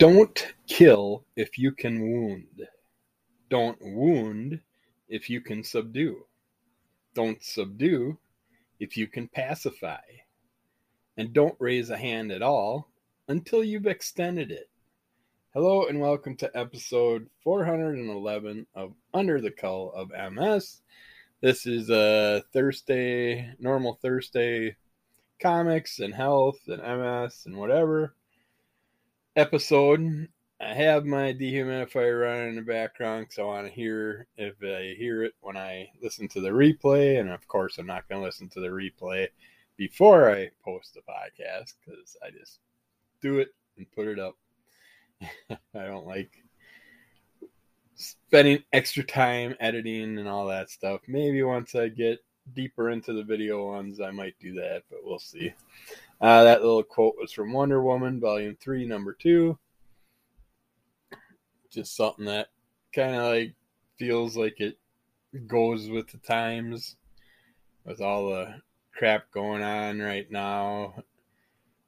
Don't kill if you can wound. Don't wound if you can subdue. Don't subdue if you can pacify. And don't raise a hand at all until you've extended it. Hello and welcome to episode 411 of Under the Cowl of MS. This is a Thursday, normal Thursday comics and health and MS and whatever episode. I have my dehumidifier running in the background because I want to hear if I hear it when I listen to the replay. And of course, I'm not going to listen to the replay before I post the podcast because I just do it and put it up. I don't like spending extra time editing and all that stuff. Maybe once I get deeper into the video ones, I might do that, but we'll see. Uh, that little quote was from Wonder Woman, Volume 3, Number 2. Just something that kind of like feels like it goes with the times with all the crap going on right now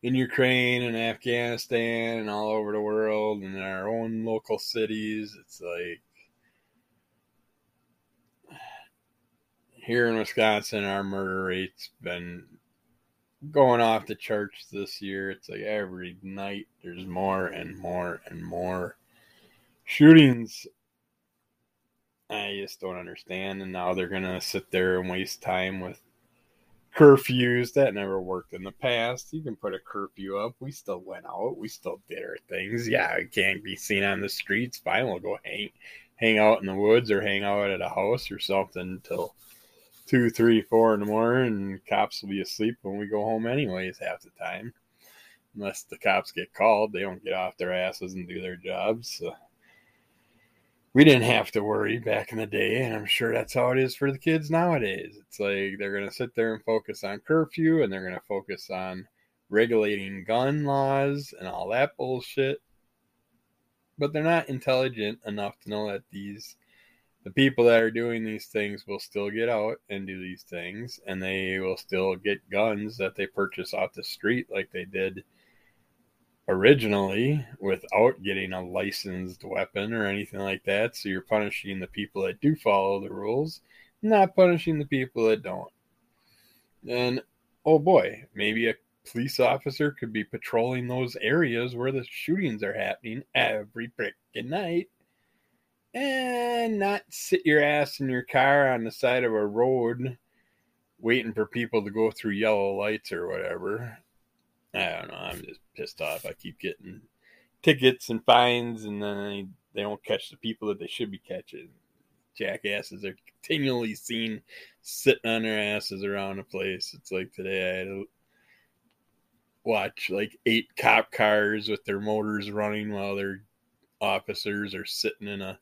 in Ukraine and Afghanistan and all over the world and in our own local cities. It's like here in Wisconsin, our murder rate's been going off the charts this year. It's like every night there's more and more and more shootings. I just don't understand. And now they're going to sit there and waste time with curfews. That never worked in the past. You can put a curfew up. We still went out. We still did our things. Yeah, it can't be seen on the streets. Fine, we'll go hang, hang out in the woods or hang out at a house or something until two, three, four in the morning, and cops will be asleep when we go home anyways half the time. Unless the cops get called, they don't get off their asses and do their jobs. So we didn't have to worry back in the day, and I'm sure that's how it is for the kids nowadays. It's like they're going to sit there and focus on curfew, and they're going to focus on regulating gun laws and all that bullshit. But they're not intelligent enough to know that these the people that are doing these things will still get out and do these things and they will still get guns that they purchase off the street like they did originally without getting a licensed weapon or anything like that. So you're punishing the people that do follow the rules not punishing the people that don't. And oh boy maybe a police officer could be patrolling those areas where the shootings are happening every freaking night and not sit your ass in your car on the side of a road waiting for people to go through yellow lights or whatever. I don't know. I'm just pissed off. I keep getting tickets and fines, and then they, they don't catch the people that they should be catching. Jackasses are continually seen sitting on their asses around the place. It's like today I had to watch like eight cop cars with their motors running while their officers are sitting in a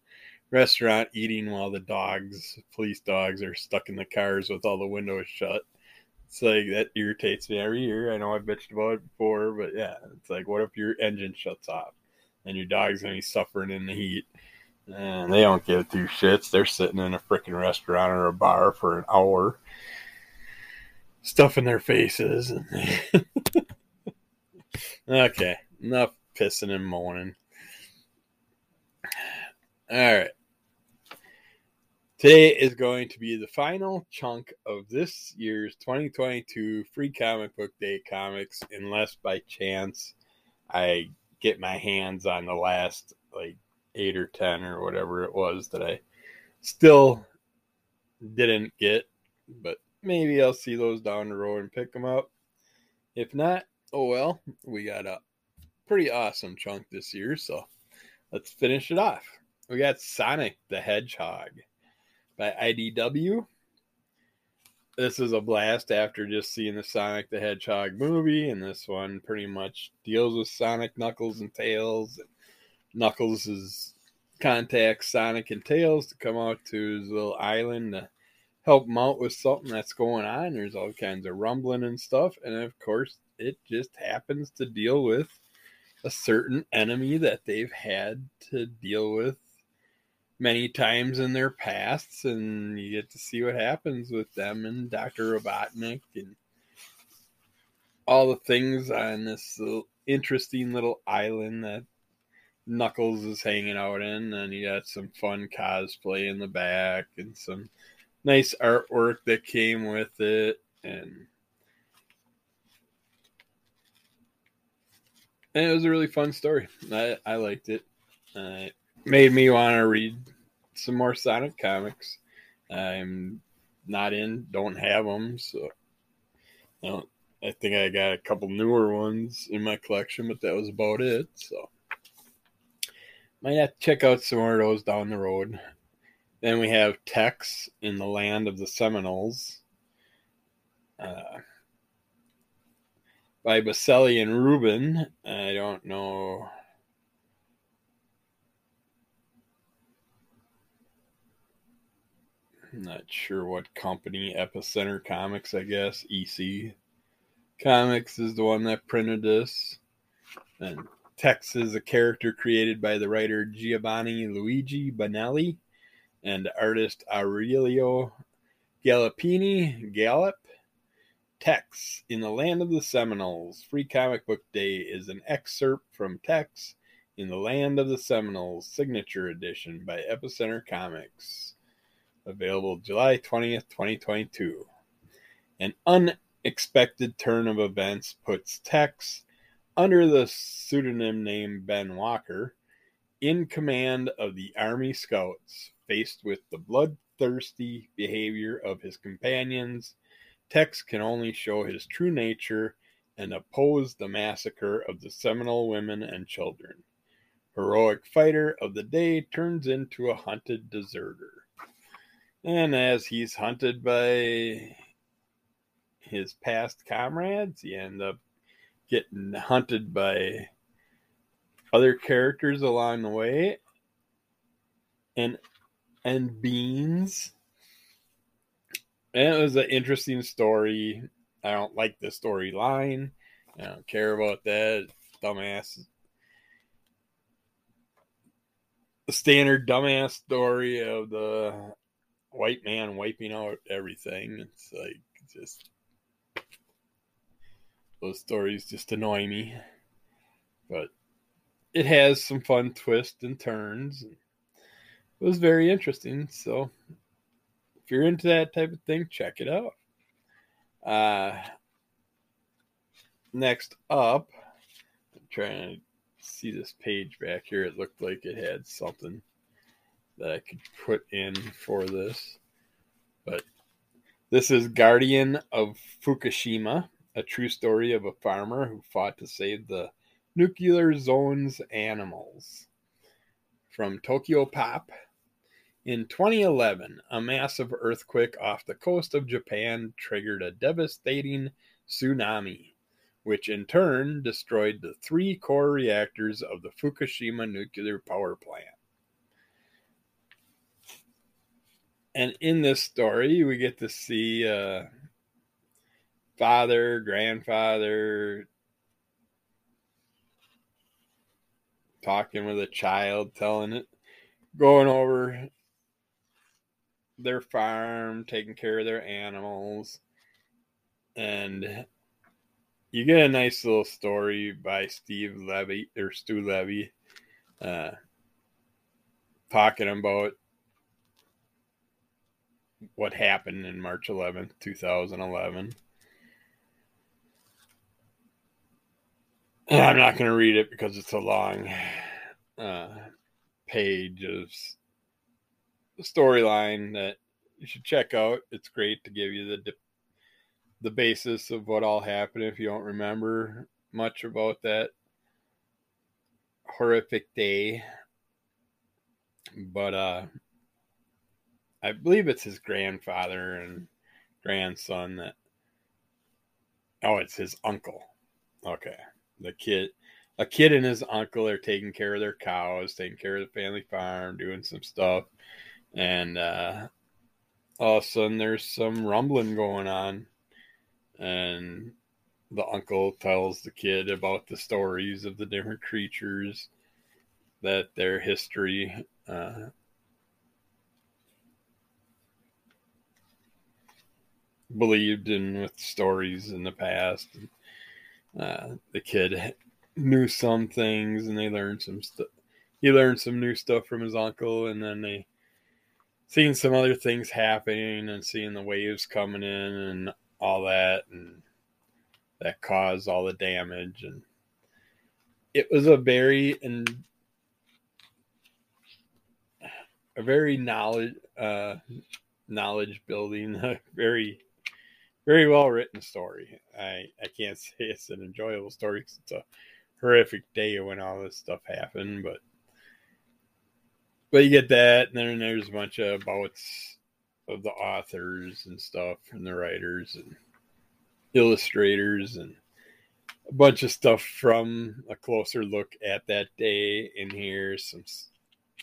restaurant eating while the dogs, police dogs, are stuck in the cars with all the windows shut. It's like that irritates me every year. I know I've bitched about it before, but yeah, it's like what if your engine shuts off and your dog's gonna be suffering in the heat? And they don't give two shits. They're sitting in a freaking restaurant or a bar for an hour, stuffing their faces. okay, enough pissing and moaning. All right. Today is going to be the final chunk of this year's 2022 Free Comic Book Day comics, unless by chance I get my hands on the last like eight or ten or whatever it was that I still didn't get. But maybe I'll see those down the road and pick them up. If not, oh well, we got a pretty awesome chunk this year, so let's finish it off. We got Sonic the Hedgehog by IDW. This is a blast after just seeing the Sonic the Hedgehog movie, and this one pretty much deals with Sonic, Knuckles, and Tails. Knuckles is contacts Sonic and Tails to come out to his little island to help him out with something that's going on. There's all kinds of rumbling and stuff, and of course, it just happens to deal with a certain enemy that they've had to deal with many times in their pasts, and you get to see what happens with them and Dr. Robotnik and all the things on this little, interesting little island that Knuckles is hanging out in, and you got some fun cosplay in the back and some nice artwork that came with it, and and it was a really fun story. I I liked it. It made me want to read some more Sonic comics. I'm not in, don't have them, so I don't. I think I got a couple newer ones in my collection, but that was about it. So might have to check out some more of those down the road. Then we have Tex in the Land of the Seminoles uh, by Baselli and Rubin. I don't know. I'm not sure what company, Epicenter Comics, I guess. EC Comics is the one that printed this. And Tex is a character created by the writer Giovanni Luigi Bonelli and artist Aurelio Galleppini Gallop. Tex in the Land of the Seminoles. Free Comic Book Day is an excerpt from Tex in the Land of the Seminoles Signature Edition by Epicenter Comics. Available July 20th, 2022. An unexpected turn of events puts Tex under the pseudonym name Ben Walker, in command of the Army Scouts, faced with the bloodthirsty behavior of his companions, Tex can only show his true nature and oppose the massacre of the Seminole women and children. Heroic fighter of the day turns into a hunted deserter. And as he's hunted by his past comrades, he ends up getting hunted by other characters along the way. And and beans. And it was an interesting story. I don't like the storyline. I don't care about that dumbass. The standard dumbass story of the white man wiping out everything it's like just those stories just annoy me. But it has some fun twists and turns. It was very interesting. So if you're into that type of thing, check it out. Uh, next up, I'm trying to see this page back here. It looked like it had something that I could put in for this. But this is Guardian of Fukushima a true story of a farmer who fought to save the nuclear zone's animals. From Tokyo Pop. In 2011, a massive earthquake off the coast of Japan triggered a devastating tsunami, which in turn destroyed the three core reactors of the Fukushima nuclear power plant. And in this story, we get to see uh, father, grandfather, talking with a child, telling it, going over their farm, taking care of their animals. And you get a nice little story by Steve Levy or Stu Levy, uh, talking about what happened in March 11th, 2011. I'm not going to read it because it's a long uh, page of storyline that you should check out. It's great to give you the the basis of what all happened if you don't remember much about that horrific day. But uh I believe it's his grandfather and grandson that Oh, it's his uncle. Okay the kid a kid and his uncle are taking care of their cows, taking care of the family farm, doing some stuff. And uh, all of a sudden, there's some rumbling going on. And the uncle tells the kid about the stories of the different creatures, that their history. Uh, believed in with stories in the past. Uh, the kid knew some things and they learned some stuff. he learned some new stuff from his uncle, and then they seeing some other things happening and seeing the waves coming in and all that, and that caused all the damage. And it was a very and a very knowledge uh, knowledge building, a very very well written story. I I can't say it's an enjoyable story. It's a horrific day when all this stuff happened, but but you get that, and then there's a bunch of bouts of the authors and stuff, and the writers and illustrators, and a bunch of stuff from a closer look at that day in here. Some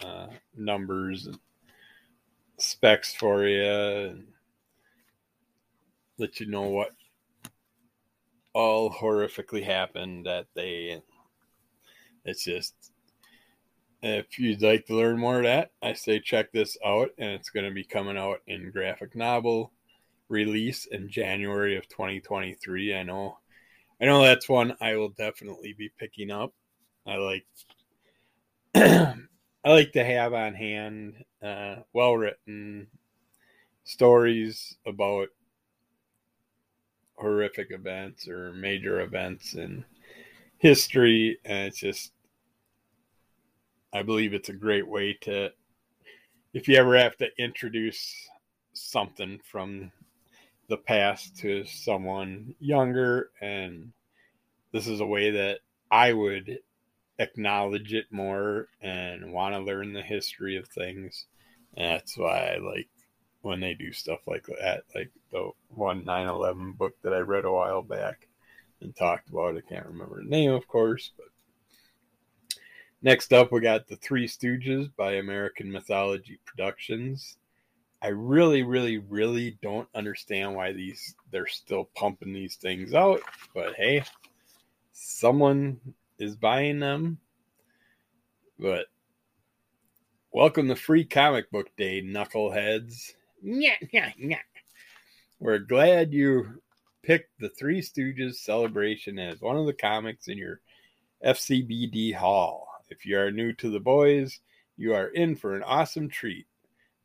uh, numbers and specs for you, and let you know what all horrifically happened that day. It's just if you'd like to learn more of that, I say check this out, and it's going to be coming out in graphic novel release in January of 2023. I know, I know that's one I will definitely be picking up. I like, I like to have on hand uh, well written stories about horrific events or major events in history, and it's just I believe it's a great way to, if you ever have to introduce something from the past to someone younger, and this is a way that I would acknowledge it more and want to learn the history of things. And that's why I like when they do stuff like that, like the one 9 11 book that I read a while back and talked about. I can't remember the name, of course, but Next up, we got The Three Stooges by American Mythology Productions. I really, really, really don't understand why these they're still pumping these things out, but hey, someone is buying them. But welcome to Free Comic Book Day, knuckleheads. Yeah, yeah, yeah. We're glad you picked the Three Stooges celebration as one of the comics in your FCBD hall. If you are new to the boys, you are in for an awesome treat.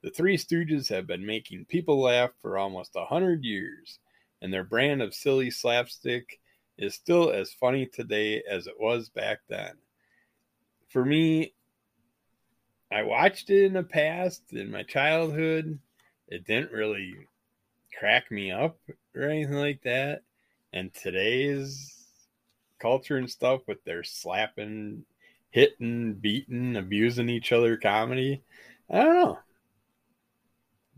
The Three Stooges have been making people laugh for almost a hundred years, and their brand of silly slapstick is still as funny today as it was back then. For me, I watched it in the past in my childhood. It didn't really crack me up or anything like that. And today's culture and stuff with their slapping hitting, beating, abusing each other comedy. I don't know.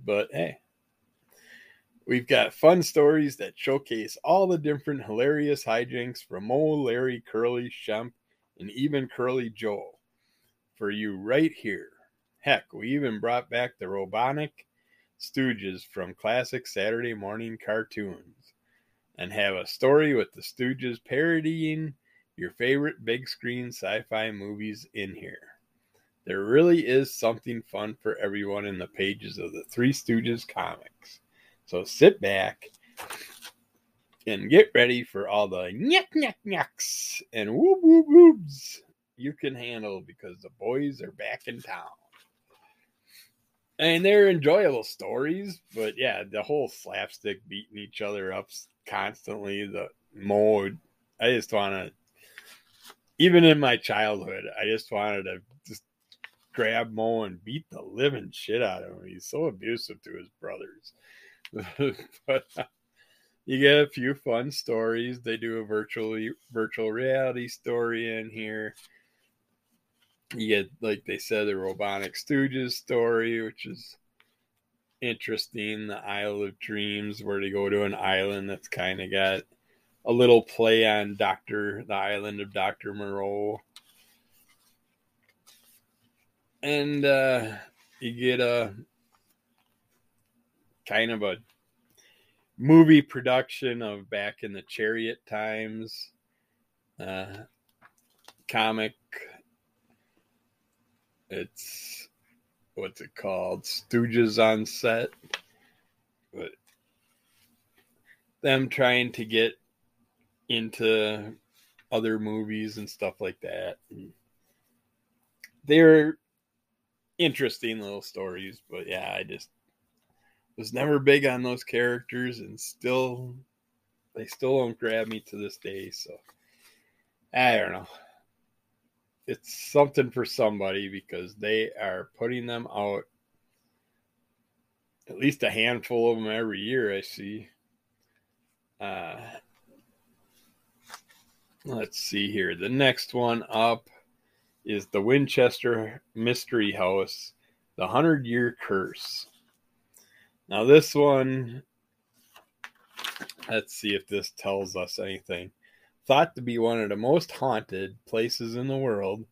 But hey, we've got fun stories that showcase all the different hilarious hijinks from Moe, Larry, Curly, Shemp, and even Curly Joe for you right here. Heck, we even brought back the Robonic Stooges from classic Saturday morning cartoons and have a story with the Stooges parodying your favorite big screen sci fi movies in here. There really is something fun for everyone in the pages of the Three Stooges comics. So sit back and get ready for all the nyak nyak nyaks and whoop whoop whoops you can handle because the boys are back in town. And they're enjoyable stories, but yeah, the whole slapstick beating each other up constantly, the mode. I just want to even in my childhood, I just wanted to just grab Moe and beat the living shit out of him. He's so abusive to his brothers. but uh, you get a few fun stories. They do a virtually virtual reality story in here. You get, like they said, the Robonic Stooges story, which is interesting. The Isle of Dreams, where they go to an island that's kind of got a little play on Doctor the Island of Doctor Moreau, and uh, you get a kind of a movie production of back in the Chariot times uh, comic. It's what's it called? Stooges on set. But them trying to get into other movies and stuff like that. They're interesting little stories, but yeah, I just was never big on those characters and still they still don't grab me to this day, so I don't know. It's something for somebody because they are putting them out at least a handful of them every year I see. Uh, let's see here. The next one up is the Winchester Mystery House, The Hundred Year Curse. Now, this one, let's see if this tells us anything. Thought to be one of the most haunted places in the world,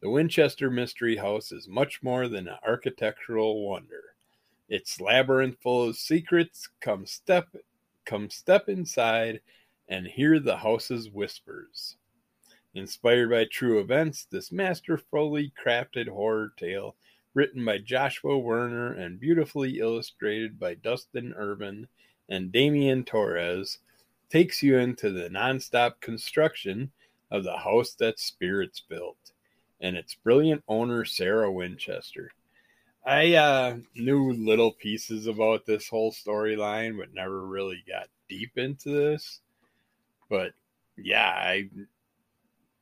the Winchester Mystery House is much more than an architectural wonder. Its labyrinth full of secrets. Come step, come step inside, and hear the house's whispers. Inspired by true events, this masterfully crafted horror tale, written by Joshua Werner and beautifully illustrated by Dustin Urban and Damian Torres, takes you into the nonstop construction of the house that spirits built and its brilliant owner, Sarah Winchester. I uh, knew little pieces about this whole storyline, but never really got deep into this. But yeah, I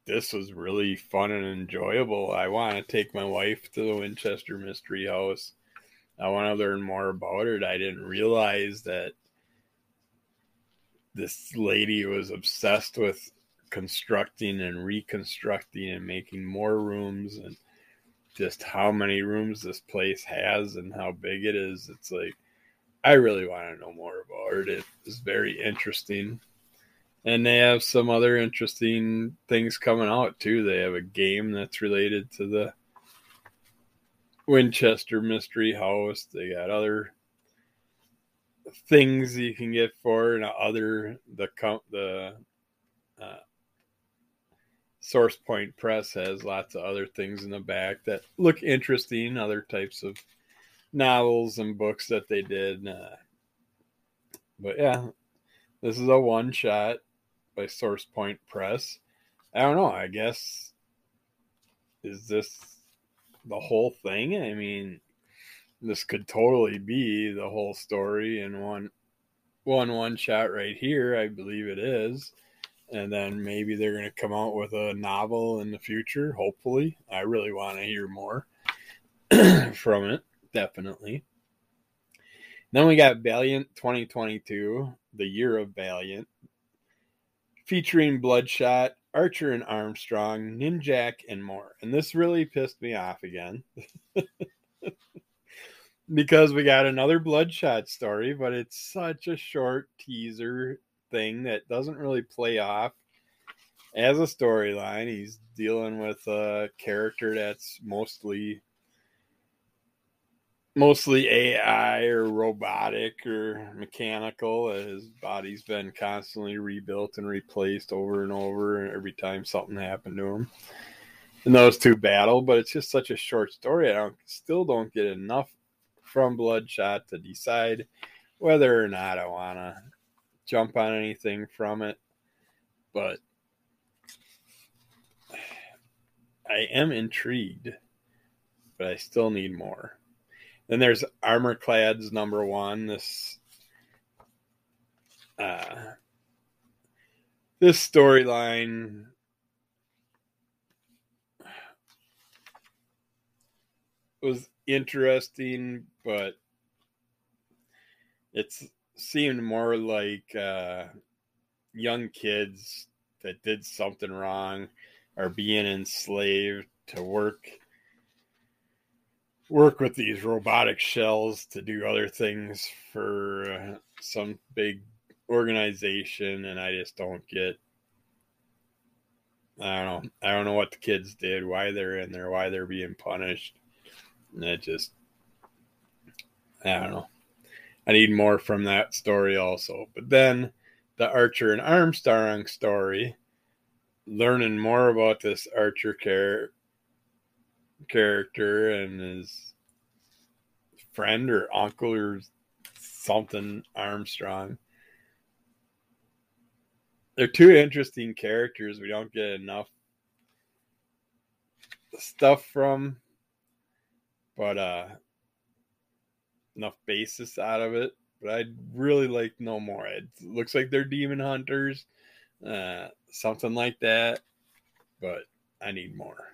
this was really fun and enjoyable. I want to take my wife to the Winchester Mystery House. I want to learn more about it. I didn't realize that this lady was obsessed with constructing and reconstructing and making more rooms and just how many rooms this place has and how big it is. It's like I really want to know more about it. It's very interesting and they have some other interesting things coming out too. They have a game that's related to the Winchester Mystery House. They got other things you can get for and other the the uh, Source Point Press has lots of other things in the back that look interesting. Other types of novels and books that they did. Uh, but yeah, this is a one shot by Source Point Press. I don't know. I guess is this the whole thing? I mean, this could totally be the whole story in one one one shot right here. I believe it is. And then maybe they're going to come out with a novel in the future, hopefully. I really want to hear more from it, definitely. Then we got Valiant 2022, the year of Valiant featuring Bloodshot, Archer and Armstrong, Ninjak, and more. And this really pissed me off again. because we got another Bloodshot story, but it's such a short teaser thing that doesn't really play off as a storyline. He's dealing with a character that's mostly mostly AI or robotic or mechanical. His body's been constantly rebuilt and replaced over and over every time something happened to him. And those two battle, but it's just such a short story. I don't, still don't get enough from Bloodshot to decide whether or not I want to jump on anything from it. But I am intrigued, but I still need more. Then there's Armorclad's number one. This uh, this storyline was interesting, but it seemed more like uh, young kids that did something wrong are being enslaved to work work with these robotic shells to do other things for uh, some big organization and I just don't get I don't know. I don't know what the kids did, why they're in there, why they're being punished. And it just I don't know. I need more from that story also. But then the Archer and Armstrong story, learning more about this Archer character and his friend or uncle or something Armstrong. They're two interesting characters. We don't get enough stuff from, but uh, enough basis out of it. But I'd really like to know more. It looks like they're demon hunters, uh, something like that. But I need more.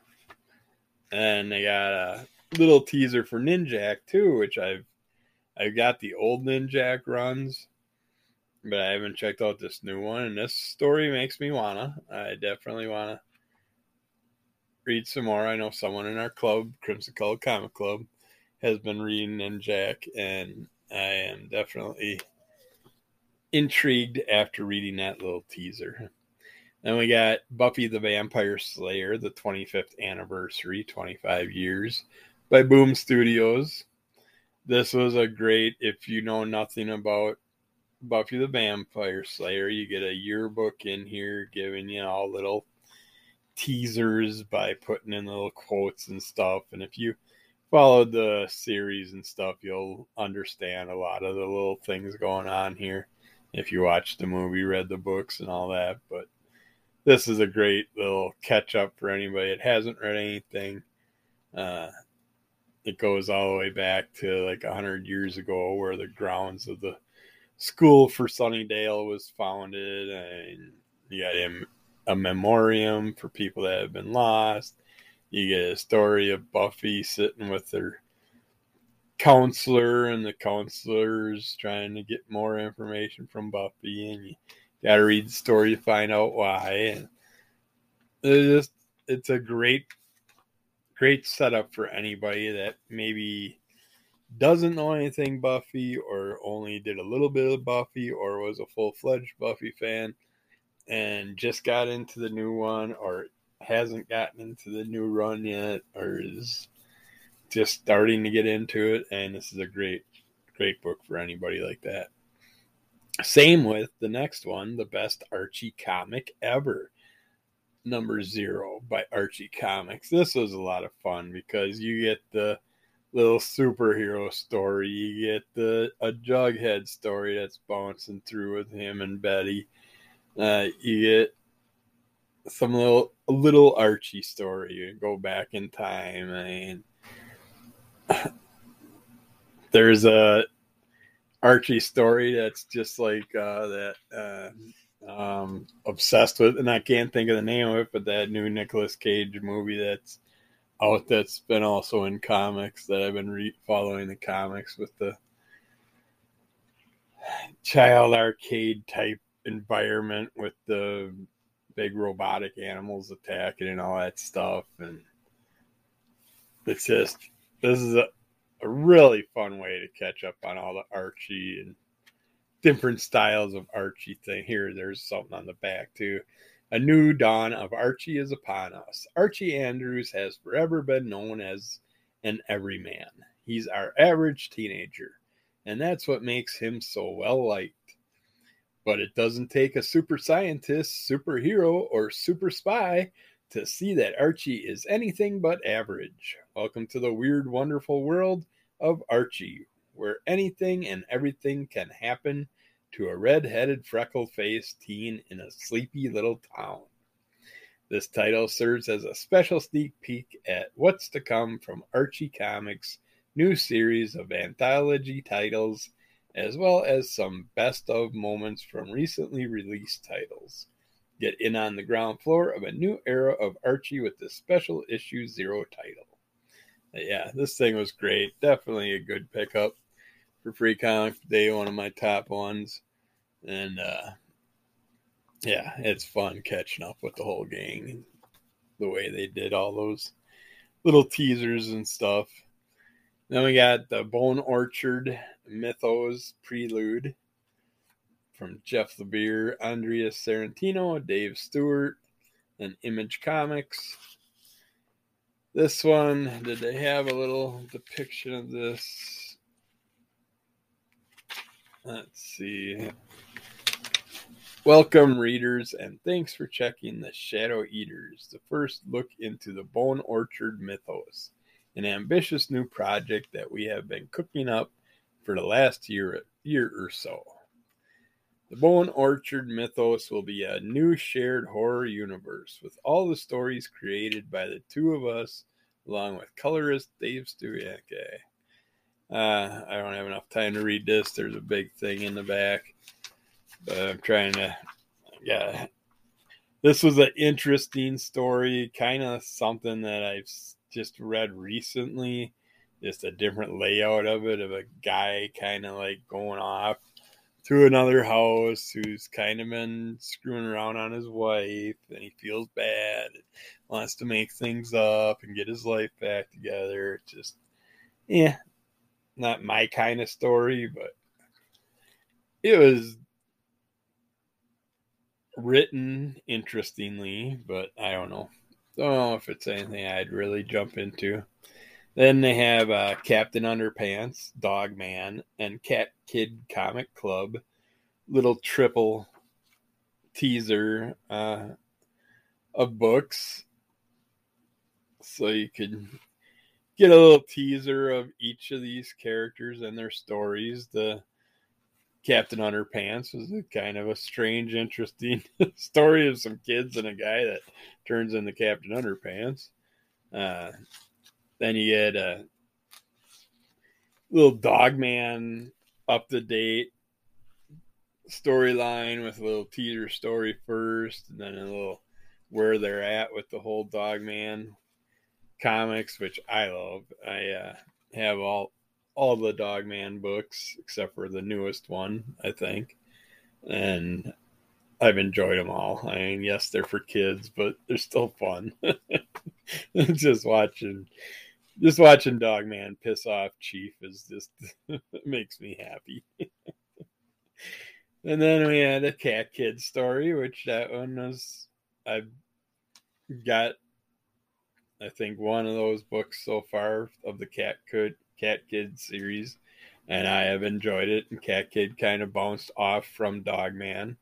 And they got a little teaser for Ninjak too, which I've I've got the old Ninjak runs, but I haven't checked out this new one. And this story makes me wanna. I definitely wanna read some more. I know someone in our club, Crimson Cult Comic Club, has been reading Ninjak, and I am definitely intrigued after reading that little teaser. Then we got Buffy the Vampire Slayer, the 25th anniversary, 25 years by Boom Studios. This was a great, if you know nothing about Buffy the Vampire Slayer, you get a yearbook in here giving you all little teasers by putting in little quotes and stuff. And if you followed the series and stuff, you'll understand a lot of the little things going on here. If you watched the movie, read the books, and all that. But this is a great little catch up for anybody that hasn't read anything. Uh, it goes all the way back to like a hundred years ago, where the grounds of the school for Sunnydale was founded, and you got a memoriam for people that have been lost. You get a story of Buffy sitting with her counselor, and the counselor's trying to get more information from Buffy, and you got to read the story to find out why. And it's just it's a great great setup for anybody that maybe doesn't know anything Buffy or only did a little bit of Buffy or was a full fledged Buffy fan and just got into the new one or hasn't gotten into the new run yet or is just starting to get into it. And this is a great, great book for anybody like that. Same with the next one, the best Archie comic ever, number zero by Archie Comics. This was a lot of fun because you get the little superhero story, you get the a Jughead story that's bouncing through with him and Betty. Uh, you get some little little Archie story. You go back in time. I mean, there's a Archie story that's just like uh, that. Uh, um, obsessed with, and I can't think of the name of it, but that new Nicolas Cage movie that's out that's been also in comics that I've been re- following the comics with the child arcade type environment with the big robotic animals attacking and all that stuff, and it's just this is a, a really fun way to catch up on all the Archie and different styles of Archie thing. Here, there's something on the back too. A new dawn of Archie is upon us. Archie Andrews has forever been known as an everyman. He's our average teenager, and that's what makes him so well liked. But it doesn't take a super scientist, superhero, or super spy to see that Archie is anything but average. Welcome to the weird, wonderful world of Archie, where anything and everything can happen to a red headed, freckle faced teen in a sleepy little town. This title serves as a special sneak peek at what's to come from Archie Comics' new series of anthology titles, as well as some best of moments from recently released titles. Get in on the ground floor of a new era of Archie with this special issue zero title. Yeah, this thing was great. Definitely a good pickup for Free Comic Day, one of my top ones. And uh, yeah, it's fun catching up with the whole gang the way they did all those little teasers and stuff. Then we got the Bone Orchard Mythos Prelude from Jeff Lemire, Andrea Sorrentino, Dave Stewart, and Image Comics. This one, did they have a little depiction of this? Let's see. Welcome, readers, and thanks for checking the Shadow Eaters, the first look into the Bone Orchard mythos, an ambitious new project that we have been cooking up for the last year, year or so. The Bone Orchard mythos will be a new shared horror universe with all the stories created by the two of us, along with colorist Dave Stewart. Uh, I don't have enough time to read this. There's a big thing in the back, but I'm trying to. Yeah, this was an interesting story, kind of something that I've just read recently. Just a different layout of it, of a guy kind of like going off to another house who's kind of been screwing around on his wife and he feels bad wants to make things up and get his life back together just yeah not my kind of story but it was written interestingly but i don't know don't know if it's anything i'd really jump into then they have uh, Captain Underpants, Dog Man, and Cat Kid Comic Club. Little triple teaser uh, of books. So you could get a little teaser of each of these characters and their stories. The Captain Underpants was a kind of a strange, interesting story of some kids and a guy that turns into Captain Underpants. Uh, then you get a little dog man up to date storyline with a little teaser story first, and then a little where they're at with the whole dog man comics, which I love. I uh, have all all the dog man books except for the newest one, I think. And I've enjoyed them all. I mean, yes, they're for kids, but they're still fun. just watching just watching Dogman piss off Chief is just makes me happy. and then we had a Cat Kid story, which that one was I got I think one of those books so far of the Cat Kid Cat Kid series, and I have enjoyed it. And Cat Kid kind of bounced off from Dog Man.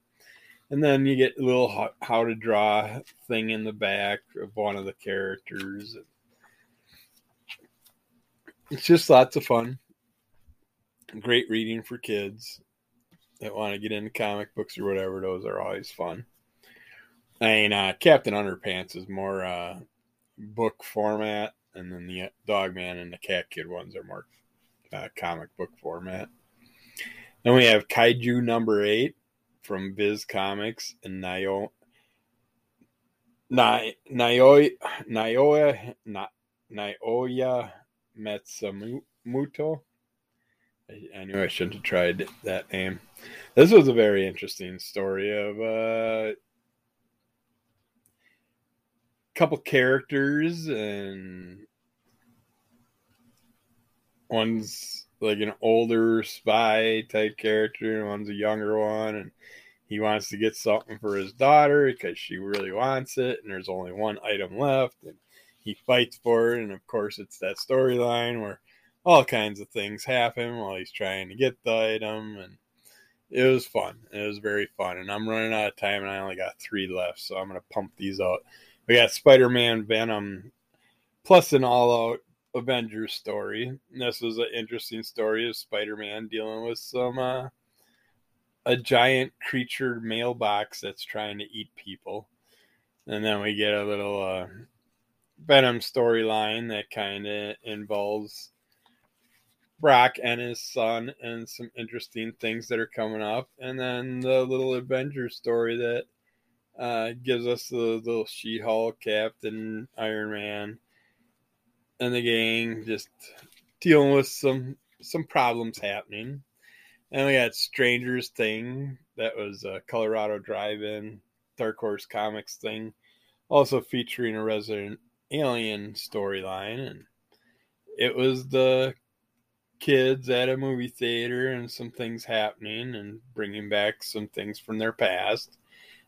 And then you get a little how, how to draw thing in the back of one of the characters it's just lots of fun. Great reading for kids that want to get into comic books or whatever. Those are always fun. Mean, uh, Captain Underpants is more uh, book format, and then the Dogman and the Cat Kid ones are more uh, comic book format. Then we have Kaiju number eight from Viz Comics and Nio. Naoya, Naoya, Naoya Matsumoto. I, I knew I shouldn't have tried that name. This was a very interesting story of uh, couple characters and one's like an older spy type character and one's a younger one and he wants to get something for his daughter because she really wants it and there's only one item left and he fights for it, and of course, it's that storyline where all kinds of things happen while he's trying to get the item, and it was fun. It was very fun, and I'm running out of time, and I only got three left, so I'm gonna pump these out. We got Spider-Man, Venom, plus an all-out Avengers story. This was an interesting story of Spider-Man dealing with some uh, a giant creature mailbox that's trying to eat people, and then we get a little uh, Venom storyline that kind of involves Brock and his son and some interesting things that are coming up. And then the little adventure story that uh, gives us the little She Hulk, Captain, Iron Man, and the gang just dealing with some some problems happening. And we had Strangers thing that was a Colorado Drive-In Dark Horse Comics thing, also featuring a Resident alien storyline and it was the kids at a movie theater and some things happening and bringing back some things from their past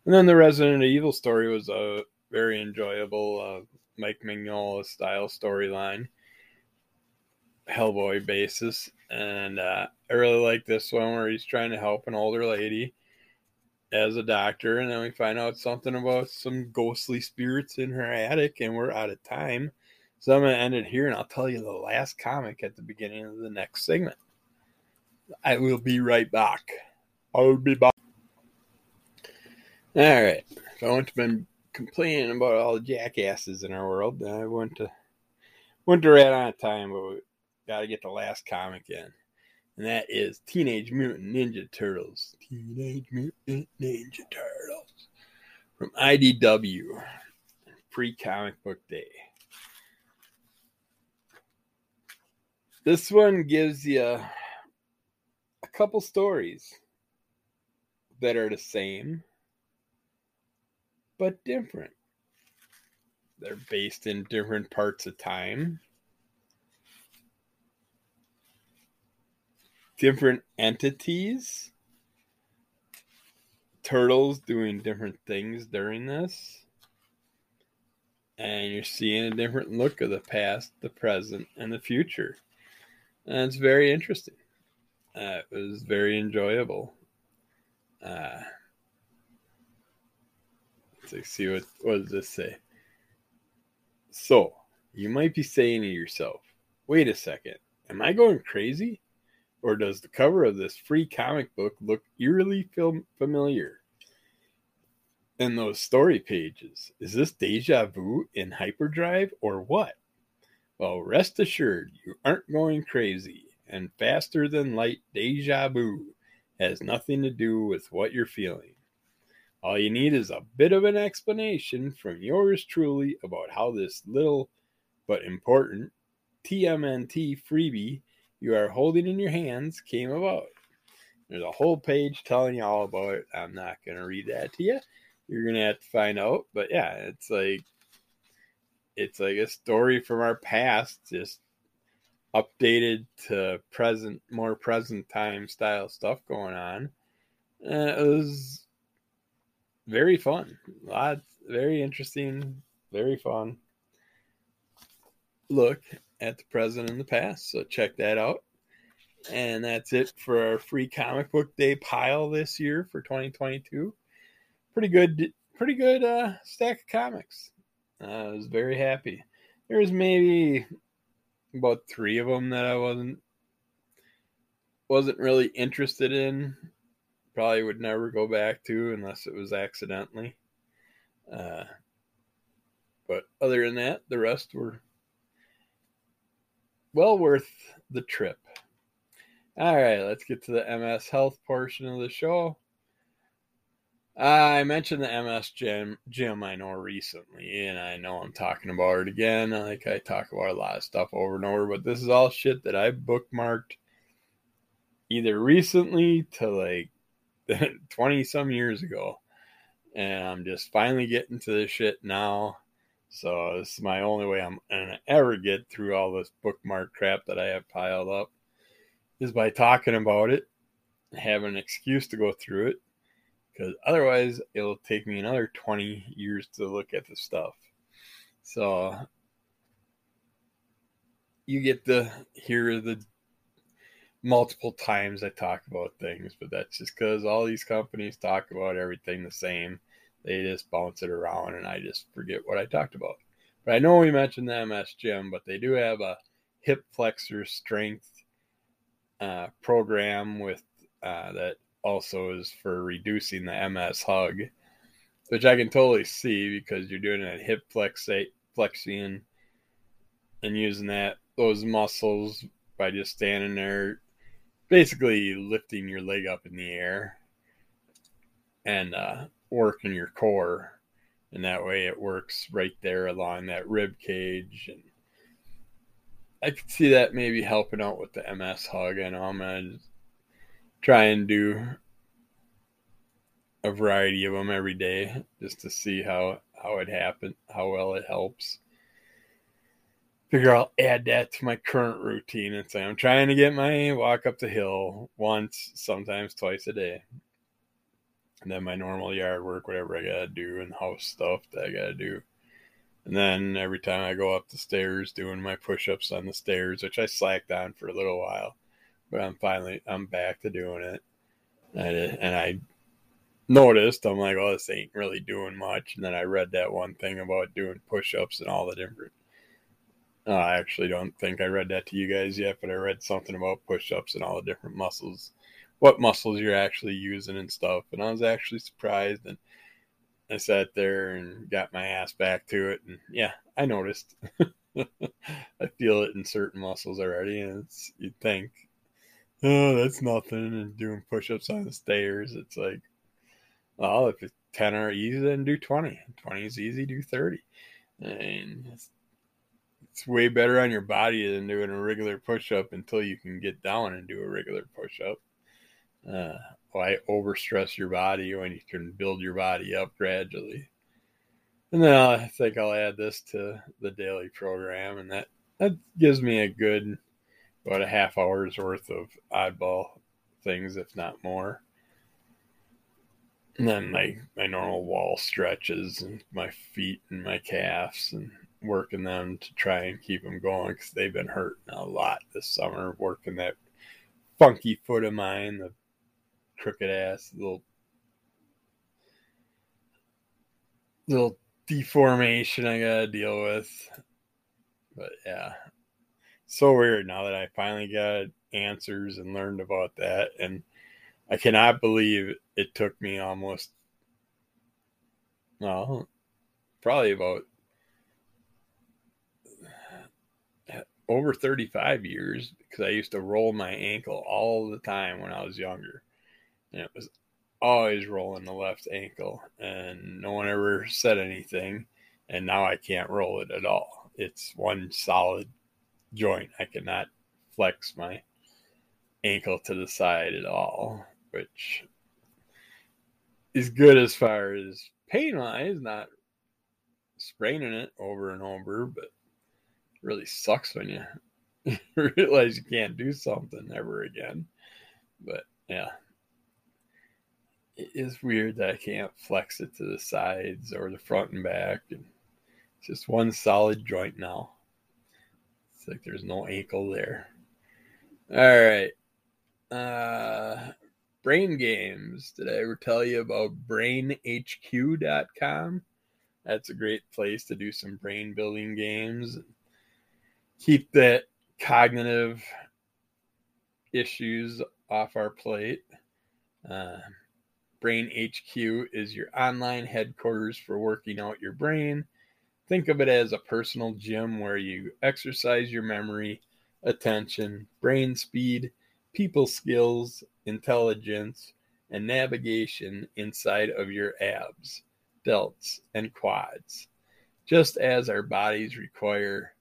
and then the resident evil story was a very enjoyable uh, mike mignola style storyline hellboy basis and uh, i really like this one where he's trying to help an older lady as a doctor, and then we find out something about some ghostly spirits in her attic, and we're out of time. So I'm going to end it here, and I'll tell you the last comic at the beginning of the next segment. I will be right back. I will be back. All right. So I want to been complaining about all the jackasses in our world. I want to went to right on time, but we got to get the last comic in, and that is Teenage Mutant Ninja Turtles. Teenage Mutant Ninja Turtles from IDW, pre comic book day. This one gives you a couple stories that are the same but different. They're based in different parts of time, different entities, turtles doing different things during this. And you're seeing a different look of the past, the present, and the future. And it's very interesting. Uh, it was very enjoyable. Uh, let's see what what does this say. So you might be saying to yourself, "Wait a second, am I going crazy, or does the cover of this free comic book look eerily film familiar?" And those story pages, is this deja vu in hyperdrive or what? Well, rest assured, you aren't going crazy, and faster than light deja vu has nothing to do with what you're feeling. All you need is a bit of an explanation from yours truly about how this little but important TMNT freebie you are holding in your hands came about. There's a whole page telling you all about it. I'm not going to read that to you. You're going to have to find out. But yeah, it's like it's like a story from our past, just updated to present, more present time style stuff going on. Uh, it was very fun. Lots, very interesting, very fun. Look at the present and the past. So check that out. And that's it for our free comic book day pile this year for 2022. Pretty good, pretty good uh, stack of comics. Uh, I was very happy. There's maybe about three of them that I wasn't wasn't really interested in. Probably would never go back to unless it was accidentally. Uh, but other than that, the rest were well worth the trip. All right, let's get to the MS Health portion of the show. I mentioned the MS gym, gym I know recently, and I know I'm talking about it again. Like I talk about a lot of stuff over and over, but this is all shit that I bookmarked either recently to like 20 some years ago. And I'm just finally getting to this shit now. So this is my only way I'm gonna ever get through all this bookmark crap that I have piled up is by talking about it, have an excuse to go through it because otherwise it'll take me another 20 years to look at the stuff. So you get to hear the multiple times I talk about things, but that's just because all these companies talk about everything the same. They just bounce it around and I just forget what I talked about. But I know we mentioned the MS Gym, but they do have a hip flexor strength uh, program with uh, that also is for reducing the MS hug, which I can totally see because you're doing a hip flex flexing and using that those muscles by just standing there, basically lifting your leg up in the air and uh, working your core. And that way it works right there along that rib cage. And I could see that maybe helping out with the MS hug. Know I'm going to try and do a variety of them every day just to see how how it happened, how well it helps. Figure I'll add that to my current routine and say I'm trying to get my walk up the hill once, sometimes twice a day. And then my normal yard work, whatever I gotta do, and house stuff that I gotta do. And then every time I go up the stairs, doing my push ups on the stairs, which I slacked on for a little while but I'm finally I'm back to doing it. And, and I noticed I'm like, oh, this ain't really doing much. And then I read that one thing about doing push-ups and all the different. Uh, I actually don't think I read that to you guys yet, but I read something about push-ups and all the different muscles, what muscles you're actually using and stuff. And I was actually surprised. And I sat there and got my ass back to it, and yeah, I noticed. I feel it in certain muscles already, and it's you'd think, oh, that's nothing. And doing push-ups on the stairs, it's like, well, if it's ten are easy, then do twenty. Twenty is easy, do thirty. And it's, it's way better on your body than doing a regular push-up until you can get down and do a regular push-up. Uh, why overstress your body when you can build your body up gradually? And then I think I'll add this to the daily program, and that that gives me a good about a half hour's worth of oddball things, if not more. And then my my normal wall stretches and my feet and my calves and working them to try and keep them going because they've been hurting a lot this summer. Working that funky foot of mine, the crooked ass little little deformation I gotta deal with. But yeah, so weird now that I finally got answers and learned about that, and I cannot believe it took me almost, well, probably about over 35 years because I used to roll my ankle all the time when I was younger. And it was always rolling the left ankle, and no one ever said anything. And now I can't roll it at all. It's one solid joint. I cannot flex my ankle to the side at all, which is good as far as pain wise, not spraining it over and over, but really sucks when you realize you can't do something ever again. But yeah, it is weird that I can't flex it to the sides or the front and back. And it's just one solid joint now. It's like there's no ankle there. All right. Uh, brain games. Did I ever tell you about brainhq.com? That's a great place to do some brain building games. Keep that cognitive issues off our plate. Uh, Brain HQ is your online headquarters for working out your brain. Think of it as a personal gym where you exercise your memory, attention, brain speed, people skills, intelligence, and navigation inside of your abs, delts, and quads. Just as our bodies require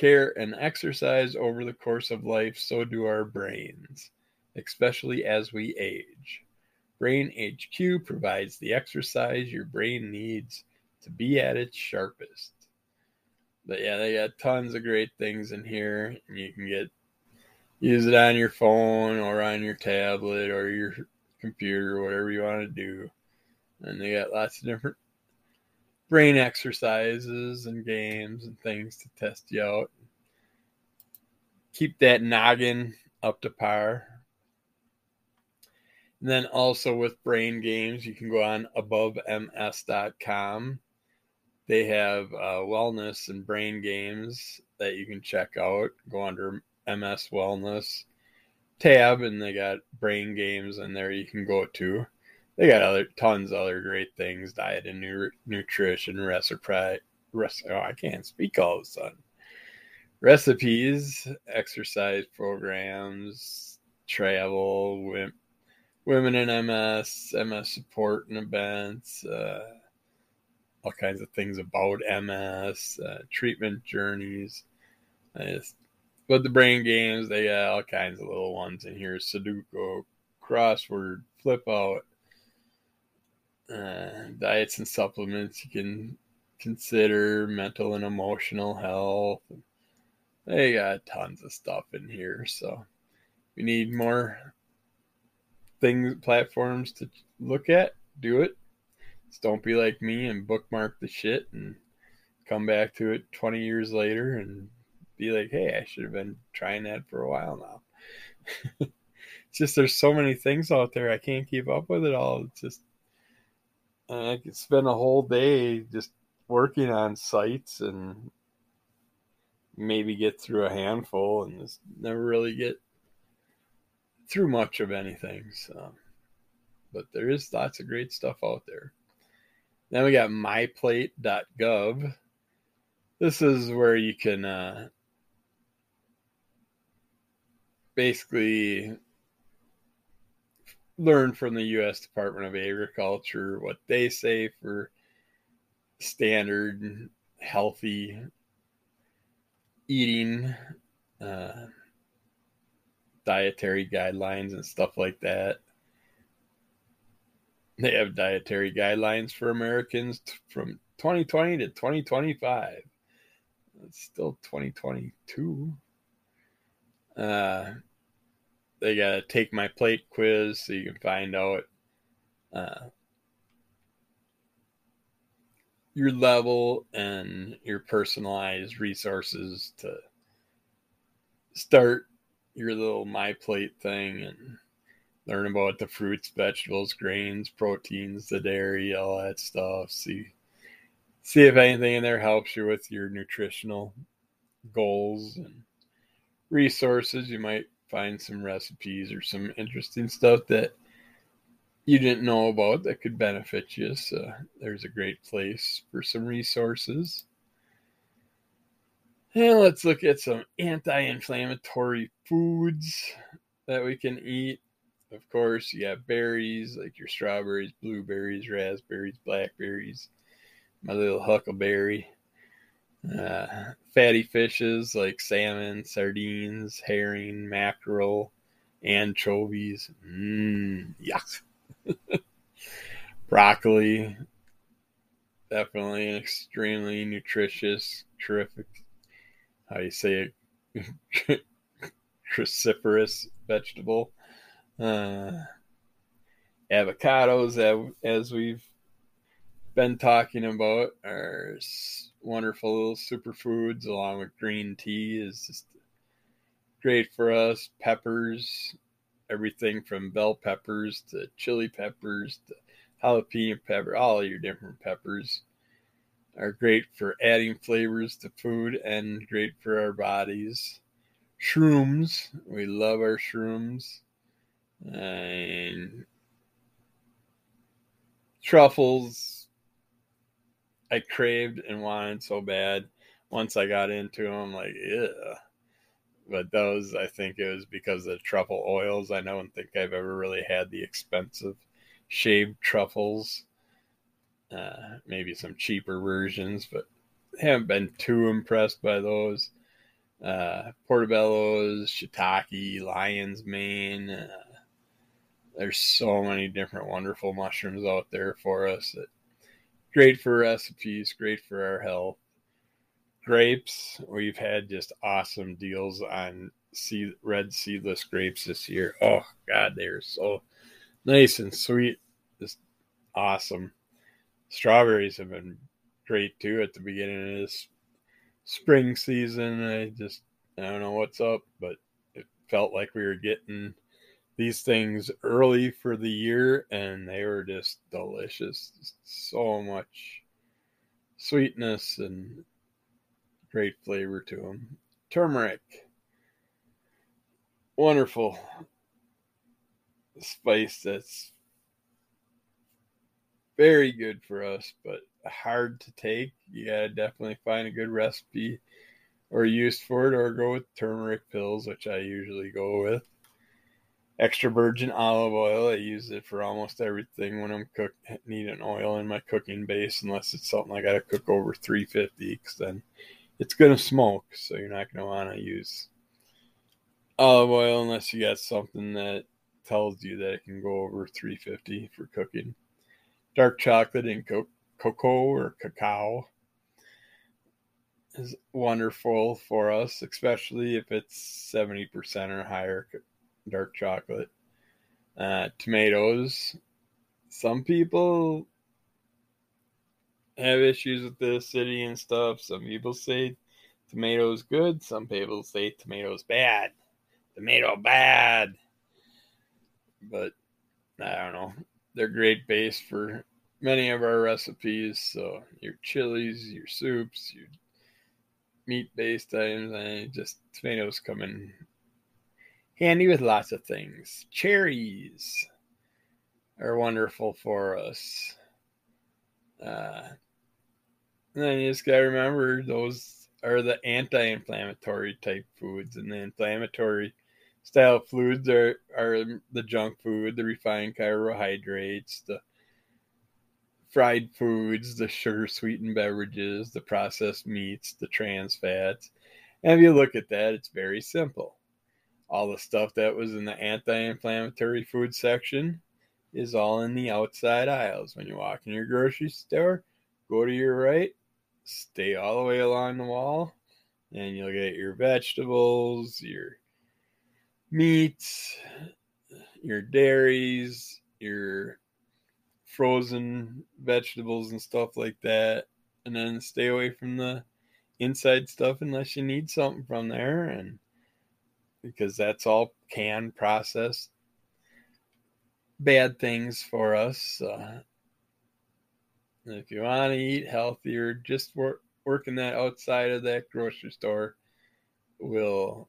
care and exercise over the course of life, so do our brains especially as we age. Brain HQ provides the exercise your brain needs to be at its sharpest. But yeah, they got tons of great things in here, and you can get use it on your phone or on your tablet or your computer, whatever you want to do. And they got lots of different brain exercises and games and things to test you out. Keep that noggin up to par. And then also with brain games, you can go on abovems.com. They have uh, wellness and brain games that you can check out. Go under MS Wellness tab, and they got brain games in there you can go to. They got other tons of other great things: diet and nu- nutrition, recipe. Rest, oh, I can't speak all of a sudden. Recipes, exercise programs, travel, women in MS, MS support and events, uh, all kinds of things about MS, uh, treatment journeys. but the brain games, they got all kinds of little ones in here Sudoku, crossword, flip out, uh, diets and supplements you can consider, mental and emotional health. They got tons of stuff in here. So, we need more things platforms to look at, do it. Just don't be like me and bookmark the shit and come back to it 20 years later and be like, hey, I should have been trying that for a while now. it's just there's so many things out there I can't keep up with it all. It's just I could spend a whole day just working on sites and maybe get through a handful and just never really get through much of anything. So, but there is lots of great stuff out there. Then we got myplate.gov. This is where you can uh, basically learn from the U.S. Department of Agriculture what they say for standard healthy eating, uh, dietary guidelines, and stuff like that. They have dietary guidelines for Americans from 2020 to 2025. It's still 2022. Uh, they got to take my plate quiz so you can find out uh, your level and your personalized resources to start your little my plate thing and learn about the fruits, vegetables, grains, proteins, the dairy, all that stuff. See see if anything in there helps you with your nutritional goals and resources. You might find some recipes or some interesting stuff that you didn't know about that could benefit you. So there's a great place for some resources. And let's look at some anti inflammatory foods that we can eat. Of course, you have berries like your strawberries, blueberries, raspberries, blackberries, my little huckleberry. Uh, fatty fishes like salmon, sardines, herring, mackerel, anchovies. Mmm, yuck. Broccoli, definitely an extremely nutritious, terrific, how you say it, cruciferous vegetable. Uh, avocados, as we've been talking about, are wonderful little superfoods along with green tea is just great for us. Peppers, everything from bell peppers to chili peppers to jalapeno pepper, all your different peppers are great for adding flavors to food and great for our bodies. Shrooms, we love our shrooms. And truffles, I craved and wanted so bad. Once I got into them, like, yeah but those I think it was because of the truffle oils. I don't think I've ever really had the expensive shaved truffles. Uh, maybe some cheaper versions, but haven't been too impressed by those. Uh, portobellos, shiitake, lion's mane. Uh, there's so many different wonderful mushrooms out there for us. That great for recipes, great for our health grapes, we've had just awesome deals on seed, red seedless grapes this year. Oh God, they're so nice and sweet. Just awesome. Strawberries have been great too at the beginning of this spring season. I just I don't know what's up, but it felt like we were getting these things early for the year and they were just delicious. So much sweetness and great flavor to them. Turmeric, wonderful spice that's very good for us, but hard to take. You gotta definitely find a good recipe or use for it, or go with turmeric pills, which I usually go with. Extra virgin olive oil. I use it for almost everything when I'm cook need an oil in my cooking base, unless it's something I gotta cook over 350, because then it's to smoke, so you're not to want to use olive oil unless you got something that tells you that it can go over 350 for cooking. Dark chocolate and co- cocoa or cacao is wonderful for us, especially if it's 70% or higher dark chocolate. Uh, tomatoes. Some people have issues with the city and stuff. Some people say tomatoes good. Some people say tomatoes bad. Tomato bad. But I don't know. They're great base for many of our recipes. So your chilies, your soups, your meat based items, and just tomatoes come in handy with lots of things. Cherries are wonderful for us. Uh, and then you just got to remember those are the anti inflammatory type foods, and the inflammatory style foods are, are the junk food, the refined carbohydrates, the fried foods, the sugar sweetened beverages, the processed meats, the trans fats. And if you look at that, it's very simple. All the stuff that was in the anti inflammatory food section is all in the outside aisles. When you walk in your grocery store, go to your right, stay all the way along the wall, and you'll get your vegetables, your meats, your dairies, your frozen vegetables and stuff like that. And then stay away from the inside stuff unless you need something from there and because that's all canned processed bad things for us. Uh, if you want to eat healthier, just work working that outside of that grocery store will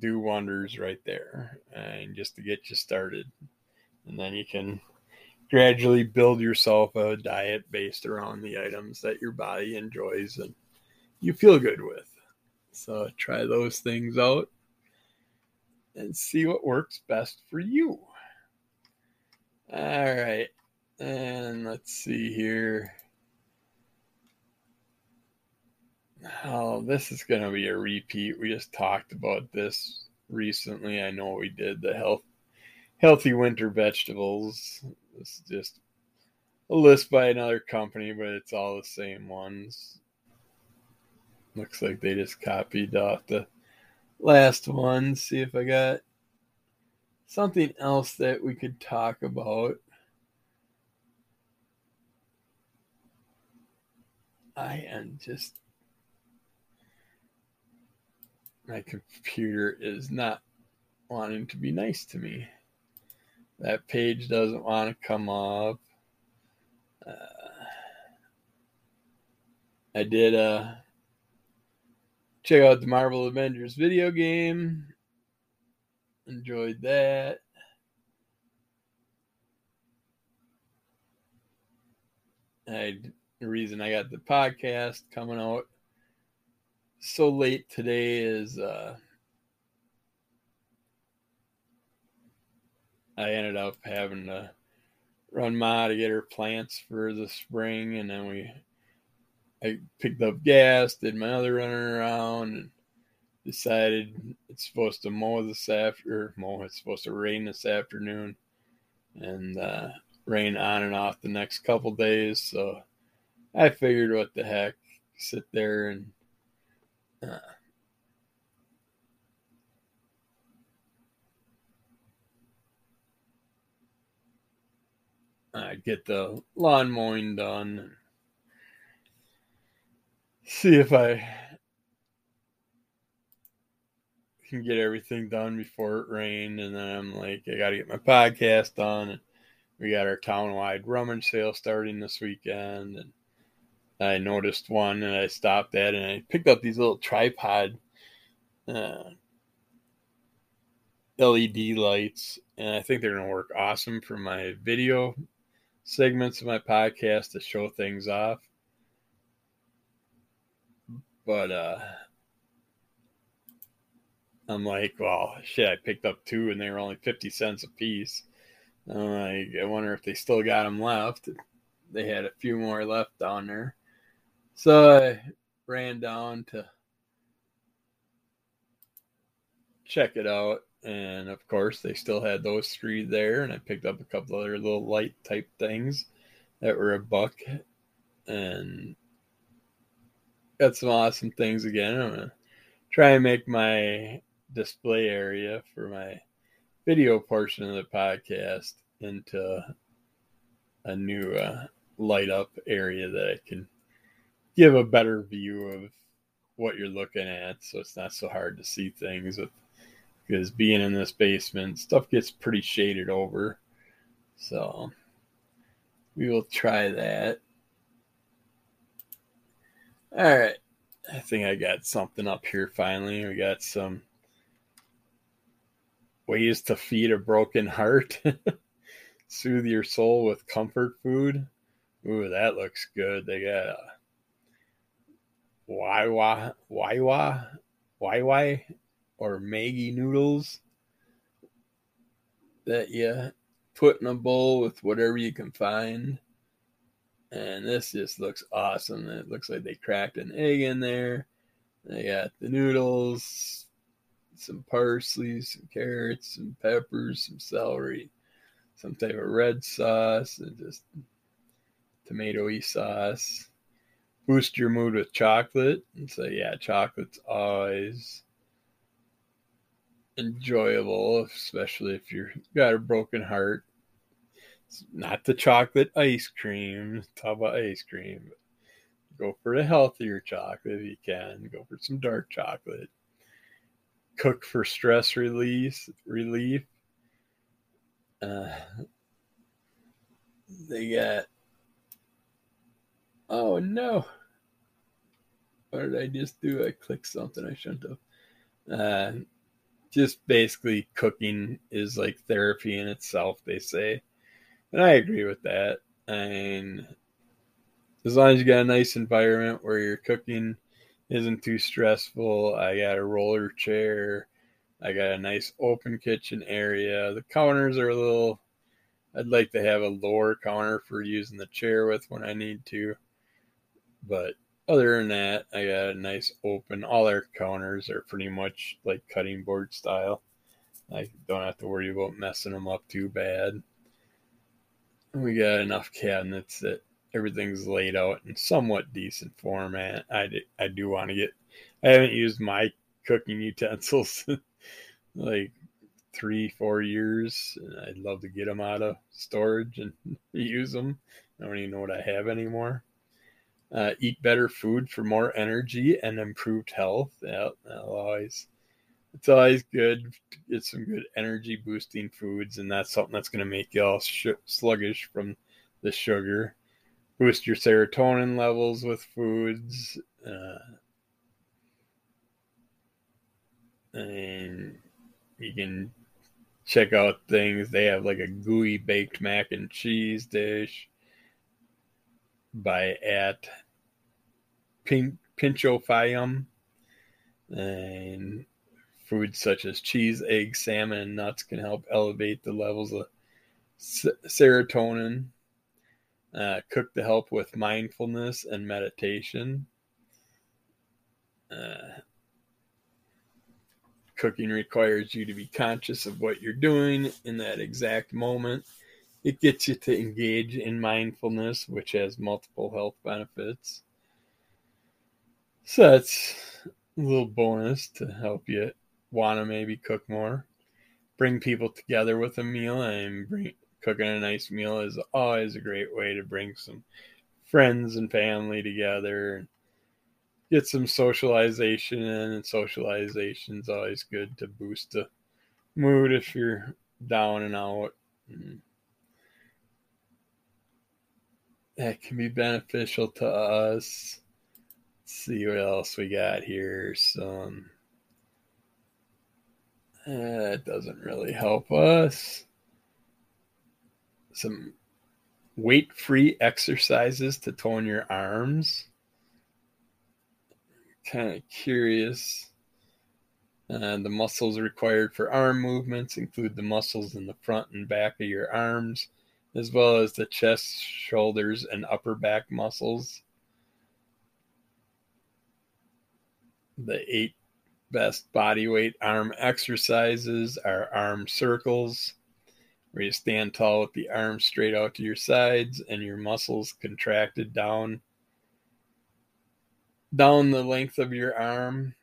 do wonders right there, and just to get you started, and then you can gradually build yourself a diet based around the items that your body enjoys and you feel good with. So try those things out and see what works best for you. All right. And let's see here. Oh, this is going to be a repeat. We just talked about this recently. I know we did the health healthy winter vegetables. This is just a list by another company, but it's all the same ones. Looks like they just copied off the last one. See if I got something else that we could talk about. I am just. My computer is not wanting to be nice to me. That page doesn't want to come up. Uh, I did uh, check out the Marvel Avengers video game enjoyed that. I the reason I got the podcast coming out so late today is uh, I ended up having to run Ma to get her plants for the spring, and then we I picked up gas, did my other running around, and decided it's supposed to mow this after mow it's supposed to rain this afternoon and uh, rain on and off the next couple days so i figured what the heck sit there and uh, I get the lawn mowing done. See if I can get everything done before it rained, and then I'm like, I got to get my podcast done. We got our town-wide rummage sale starting this weekend, and I noticed one, and I stopped at, and I picked up these little tripod uh, LED lights, and I think they're going to work awesome for my video segments of my podcast to show things off. But uh I'm like, well, shit, I picked up two and they were only 50 cents a piece. I'm like, I wonder if they still got them left. They had a few more left down there. So I ran down to check it out. And of course, they still had those three there. And I picked up a couple other little light type things that were a buck. And got some awesome things again. I'm to try and make my display area for my video portion of the podcast into a new uh, light up area that I can give a better view of what you're looking at so it's not so hard to see things with because being in this basement stuff gets pretty shaded over so we will try that all right i think i got something up here finally we got some ways to feed a broken heart. soothe your soul with comfort food. Ooh, that looks good. They got a Waiwa, Waiwa, Waiwai, or Maggi noodles that you put in a bowl with whatever you can find. And this just looks awesome. It looks like they cracked an egg in there. They got the noodles, some parsley, some carrots, some peppers, some celery, some type of red sauce, and just tomatoey sauce. Boost your mood with chocolate. And say, yeah, chocolate's always enjoyable, especially if you've got a broken heart. It's not the chocolate ice cream. Talk about ice cream. Go for the healthier chocolate if you can. Go for some dark chocolate. Cook for stress release relief. Uh, they got. Oh no! What did I just do? I clicked something I shouldn't have. Uh, just basically cooking is like therapy in itself, they say. And I agree with that. And as long as you got a nice environment where your cooking isn't too stressful, I got a roller chair, I got a nice open kitchen area. The counters are a little, I'd like to have a lower counter for using the chair with when I need to. But other than that, I got a nice open. All our counters are pretty much like cutting board style. I don't have to worry about messing them up too bad. We got enough cabinets that everything's laid out in somewhat decent format. I do, I do want to get. I haven't used my cooking utensils like three, four years. And I'd love to get them out of storage and use them. I don't even know what I have anymore. Uh, eat better food for more energy and improved health. Yeah, always. It's always good to get some good energy boosting foods, and that's something that's going to make you all sh- sluggish from the sugar. Boost your serotonin levels with foods. Uh, and you can check out things. They have like a gooey baked mac and cheese dish by at Pin- Pinch of Yum and foods such as cheese, eggs, salmon, and nuts can help elevate the levels of serotonin. Uh, cook to help with mindfulness and meditation. Uh, cooking requires you to be conscious of what you're doing in that exact moment it gets you to engage in mindfulness, which has multiple health benefits. So that's a little bonus to help you want to maybe cook more. Bring people together with a meal and bring cooking a nice meal is always a great way to bring some friends and family together and get some socialization in and socialization is always good to boost the mood if you're down and out that can be beneficial to us. Let's see what else we got here. Some that doesn't really help us. Some weight free exercises to tone your arms. Kind of curious. Uh, the muscles required for arm movements include the muscles in the front and back of your arms, as well as the chest, shoulders, and upper back muscles. The eight best body weight arm exercises are arm circles, where you stand tall with the arms straight out to your sides and your muscles contracted down down the length of your arm.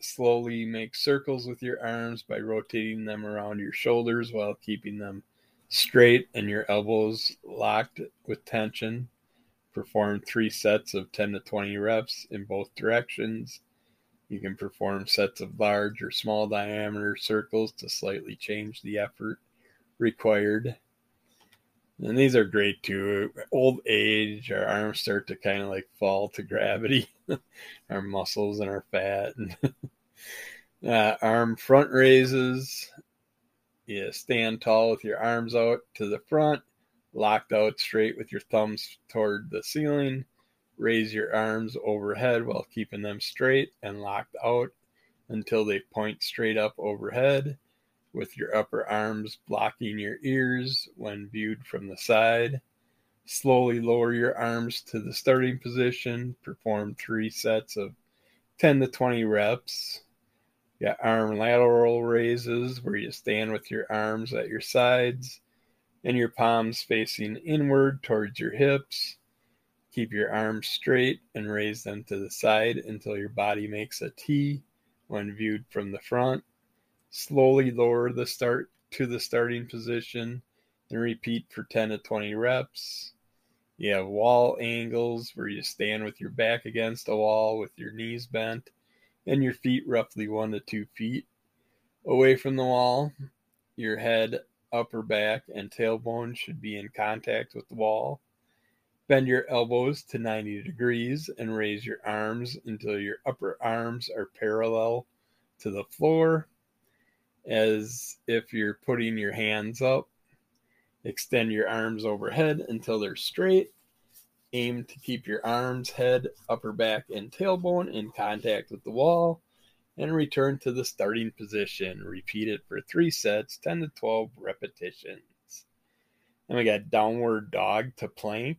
Slowly make circles with your arms by rotating them around your shoulders while keeping them straight and your elbows locked with tension. Perform three sets of 10 to 20 reps in both directions. You can perform sets of large or small diameter circles to slightly change the effort required. And these are great too. Old age, our arms start to kind of like fall to gravity, our muscles and our fat. uh, arm front raises, You stand tall with your arms out to the front, locked out straight with your thumbs toward the ceiling. Raise your arms overhead while keeping them straight and locked out until they point straight up overhead, with your upper arms blocking your ears when viewed from the side. Slowly lower your arms to the starting position. Perform three sets of 10 to 20 reps. Got arm lateral raises where you stand with your arms at your sides and your palms facing inward towards your hips. Keep your arms straight and raise them to the side until your body makes a T when viewed from the front. Slowly lower the start to the starting position and repeat for 10 to 20 reps. You have wall angels where you stand with your back against a wall with your knees bent and your feet roughly one to two feet away from the wall. Your head, upper back, and tailbone should be in contact with the wall. Bend your elbows to 90 degrees and raise your arms until your upper arms are parallel to the floor as if you're putting your hands up. Extend your arms overhead until they're straight. Aim to keep your arms, head, upper back, and tailbone in contact with the wall and return to the starting position. Repeat it for three sets, 10 to 12 repetitions. Then we got downward dog to plank.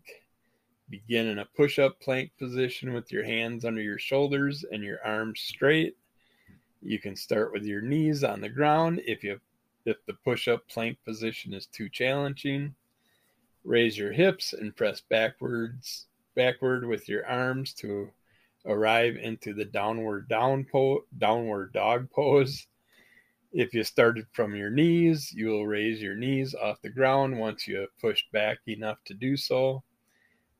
Begin in a push up plank position with your hands under your shoulders and your arms straight. You can start with your knees on the ground if you if the push up plank position is too challenging, raise your hips and press backwards backward with your arms to arrive into the downward down po- downward dog pose. If you started from your knees, you will raise your knees off the ground once you have pushed back enough to do so.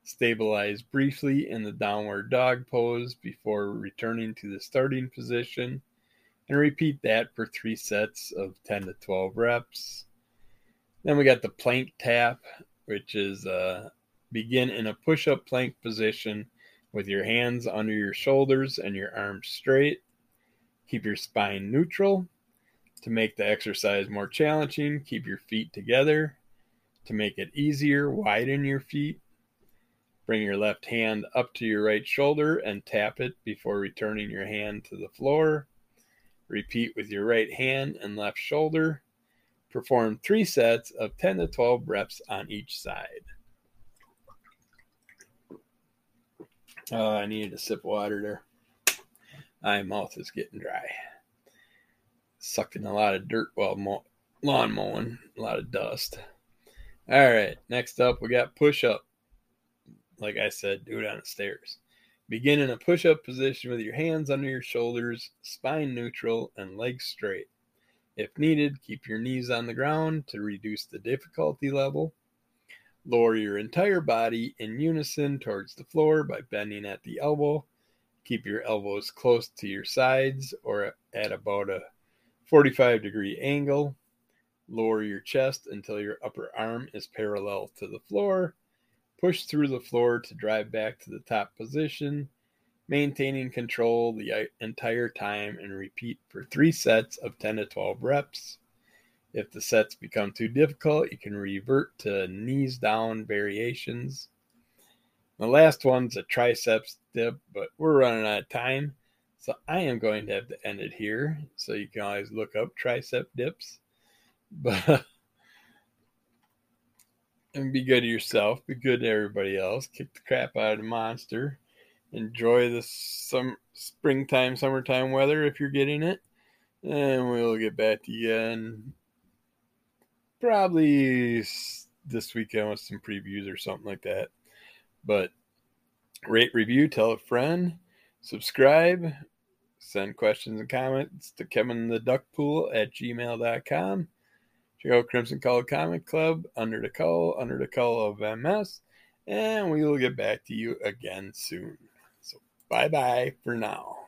Stabilize briefly in the downward dog pose before returning to the starting position and repeat that for three sets of 10 to 12 reps. Then we got the plank tap, which is uh, begin in a push up plank position with your hands under your shoulders and your arms straight. Keep your spine neutral. To make the exercise more challenging, keep your feet together. To make it easier, widen your feet. Bring your left hand up to your right shoulder and tap it before returning your hand to the floor. Repeat with your right hand and left shoulder. Perform three sets of 10 to 12 reps on each side. Oh, I needed a sip of water there. My mouth is getting dry. Sucking a lot of dirt while mow- lawn mowing, a lot of dust. All right, next up we got push up. Like I said, do it on the stairs. Begin in a push up position with your hands under your shoulders, spine neutral, and legs straight. If needed, keep your knees on the ground to reduce the difficulty level. Lower your entire body in unison towards the floor by bending at the elbow. Keep your elbows close to your sides or at about a 45 degree angle. Lower your chest until your upper arm is parallel to the floor Push through the floor to drive back to the top position, maintaining control the entire time and repeat for three sets of 10 to 12 reps. If the sets become too difficult, you can revert to knees down variations. The last one's a triceps dip, but we're running out of time. So I am going to have to end it here. So you can always look up tricep dips. But and be good to yourself. Be good to everybody else. Kick the crap out of the monster. Enjoy the some springtime, summertime weather if you're getting it. And we'll get back to you and probably this weekend with some previews or something like that. But rate, review, tell a friend, subscribe, send questions and comments to Kevin the Duck Pool at gmail.com. Check out Crimson Cowl Comic Club, Under the Cowl, Under the Cowl of MS, and we will get back to you again soon. So bye bye for now.